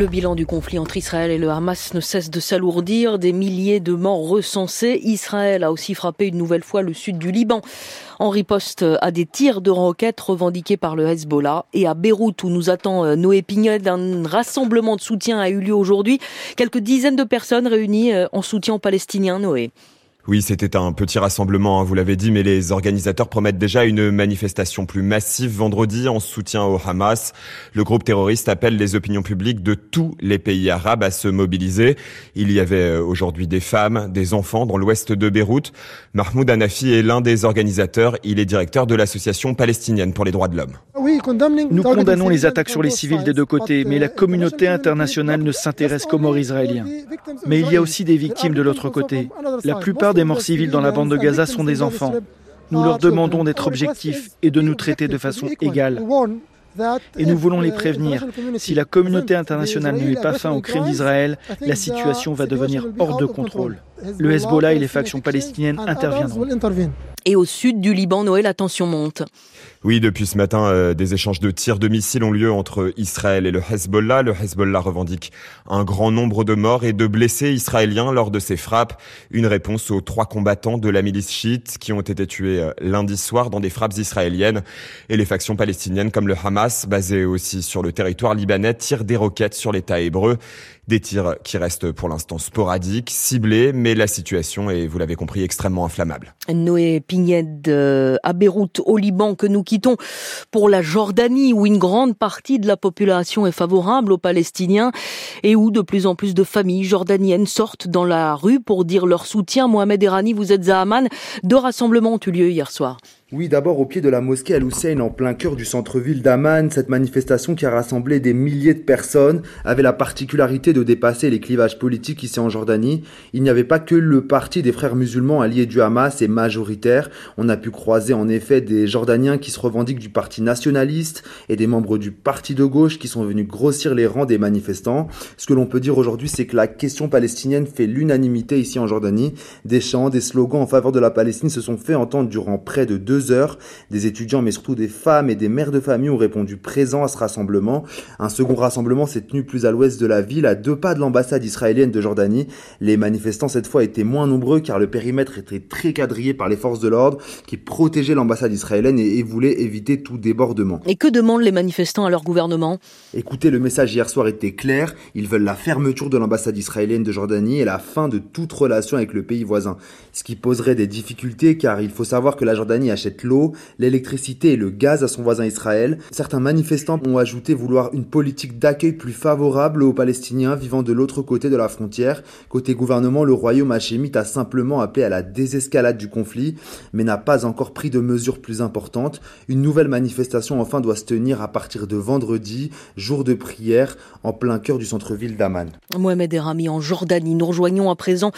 Le bilan du conflit entre Israël et le Hamas ne cesse de s'alourdir, des milliers de morts recensés. Israël a aussi frappé une nouvelle fois le sud du Liban en riposte à des tirs de roquettes revendiqués par le Hezbollah. Et à Beyrouth, où nous attend euh, Noé Pignol, un rassemblement de soutien a eu lieu aujourd'hui. Quelques dizaines de personnes réunies euh, en soutien aux Palestiniens, Noé. Oui, c'était un petit rassemblement, hein, vous l'avez dit, mais les organisateurs promettent déjà une manifestation plus massive vendredi en soutien au Hamas. Le groupe terroriste appelle les opinions publiques de tous les pays arabes à se mobiliser. Il y avait euh, aujourd'hui des femmes, des enfants dans l'ouest de Beyrouth. Mahmoud Hanafi est l'un des organisateurs. Il est directeur de l'association palestinienne pour les droits de l'homme. Nous condamnons les attaques sur les civils des deux côtés, mais la communauté internationale ne s'intéresse qu'aux morts israéliens. Mais il y a aussi des victimes de l'autre côté. La plupart des morts civiles dans la bande de Gaza sont des enfants. Nous leur demandons d'être objectifs et de nous traiter de façon égale. Et nous voulons les prévenir. Si la communauté internationale ne met pas fin aux crimes d'Israël, la situation va devenir hors de contrôle. Le Hezbollah et les factions palestiniennes interviendront. Et au sud du Liban, Noël, la tension monte. Oui, depuis ce matin, euh, des échanges de tirs de missiles ont lieu entre Israël et le Hezbollah. Le Hezbollah revendique un grand nombre de morts et de blessés israéliens lors de ces frappes. Une réponse aux trois combattants de la milice chiite qui ont été tués euh, lundi soir dans des frappes israéliennes. Et les factions palestiniennes comme le Hamas, basées aussi sur le territoire libanais, tirent des roquettes sur l'État hébreu. Des tirs qui restent pour l'instant sporadiques, ciblés, mais la situation est, vous l'avez compris, extrêmement inflammable. Noé euh, à Beyrouth, au Liban, que nous quittons pour la Jordanie, où une grande partie de la population est favorable aux Palestiniens et où de plus en plus de familles jordaniennes sortent dans la rue pour dire leur soutien. Mohamed Erani, vous êtes à Amman. Deux rassemblements ont eu lieu hier soir. Oui, d'abord au pied de la mosquée Al-Hussein en plein cœur du centre-ville d'Amman, cette manifestation qui a rassemblé des milliers de personnes avait la particularité de dépasser les clivages politiques ici en Jordanie. Il n'y avait pas que le parti des frères musulmans alliés du Hamas et majoritaire. On a pu croiser en effet des Jordaniens qui se revendiquent du parti nationaliste et des membres du parti de gauche qui sont venus grossir les rangs des manifestants. Ce que l'on peut dire aujourd'hui, c'est que la question palestinienne fait l'unanimité ici en Jordanie. Des chants, des slogans en faveur de la Palestine se sont fait entendre durant près de deux heures. Des étudiants, mais surtout des femmes et des mères de famille ont répondu présents à ce rassemblement. Un second rassemblement s'est tenu plus à l'ouest de la ville, à deux pas de l'ambassade israélienne de Jordanie. Les manifestants cette fois étaient moins nombreux car le périmètre était très quadrillé par les forces de l'ordre qui protégeaient l'ambassade israélienne et, voulaient éviter tout débordement. Et que demandent les manifestants à leur gouvernement? Écoutez, le message hier soir était clair. Ils veulent la fermeture de l'ambassade israélienne de Jordanie et la fin de toute relation avec le pays voisin. Ce qui poserait des difficultés car il faut savoir que la Jordanie achète l'eau, l'électricité et le gaz à son voisin Israël. Certains manifestants ont ajouté vouloir une politique d'accueil plus favorable aux Palestiniens vivant de l'autre côté de la frontière. Côté gouvernement, le royaume hachémite a simplement appelé à la désescalade du conflit, mais n'a pas encore pris de mesures plus importantes. Une nouvelle manifestation enfin doit se tenir à partir de vendredi, jour de prière, en plein cœur du centre-ville d'Aman. Mohamed Erami en Jordanie. Nous rejoignons à présent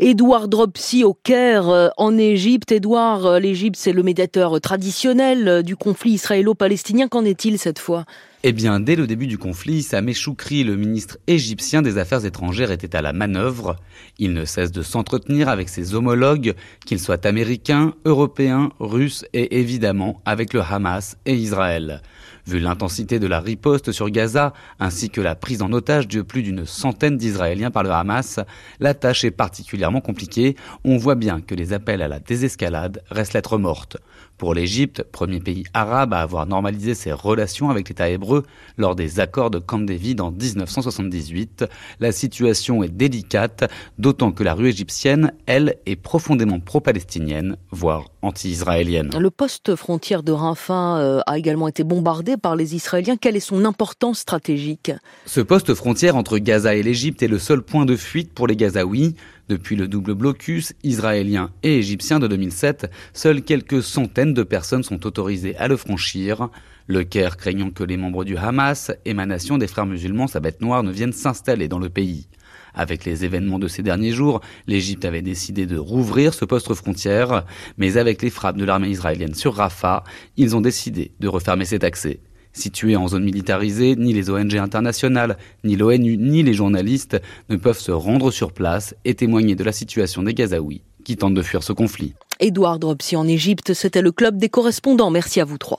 Edouard Dropsy au Caire euh, en Égypte. Edouard, euh, l'Égypte c'est le médiateur traditionnel euh, du conflit israélo-palestinien. Qu'en est-il cette fois? Eh bien, dès le début du conflit, Sameh Choukri, le ministre égyptien des Affaires étrangères, était à la manœuvre. Il ne cesse de s'entretenir avec ses homologues, qu'ils soient américains, européens, russes et évidemment avec le Hamas et Israël. Vu l'intensité de la riposte sur Gaza, ainsi que la prise en otage de plus d'une centaine d'Israéliens par le Hamas, la tâche est particulièrement compliquée. On voit bien que les appels à la désescalade restent lettre morte. Pour l'Égypte, premier pays arabe à avoir normalisé ses relations avec l'État hébreu lors des accords de Camp David en 1978, la situation est délicate, d'autant que la rue égyptienne, elle, est profondément pro-palestinienne, voire anti-israélienne. Le poste frontière de Rafah euh, a également été bombardé par les Israéliens. Quelle est son importance stratégique? Ce poste frontière entre Gaza et l'Égypte est le seul point de fuite pour les Gazaouis. Depuis le double blocus israélien et égyptien de 2007, seules quelques centaines de personnes sont autorisées à le franchir. Le Caire craignant que les membres du Hamas, émanation des frères musulmans sa bête noire, ne viennent s'installer dans le pays. Avec les événements de ces derniers jours, l'Égypte avait décidé de rouvrir ce poste frontière, mais avec les frappes de l'armée israélienne sur Rafah, ils ont décidé de refermer cet accès. Situés en zone militarisée, ni les ONG internationales, ni l'ONU, ni les journalistes ne peuvent se rendre sur place et témoigner de la situation des Gazaouis qui tentent de fuir ce conflit. Édouard Dropsy en Égypte, c'était le club des correspondants. Merci à vous trois.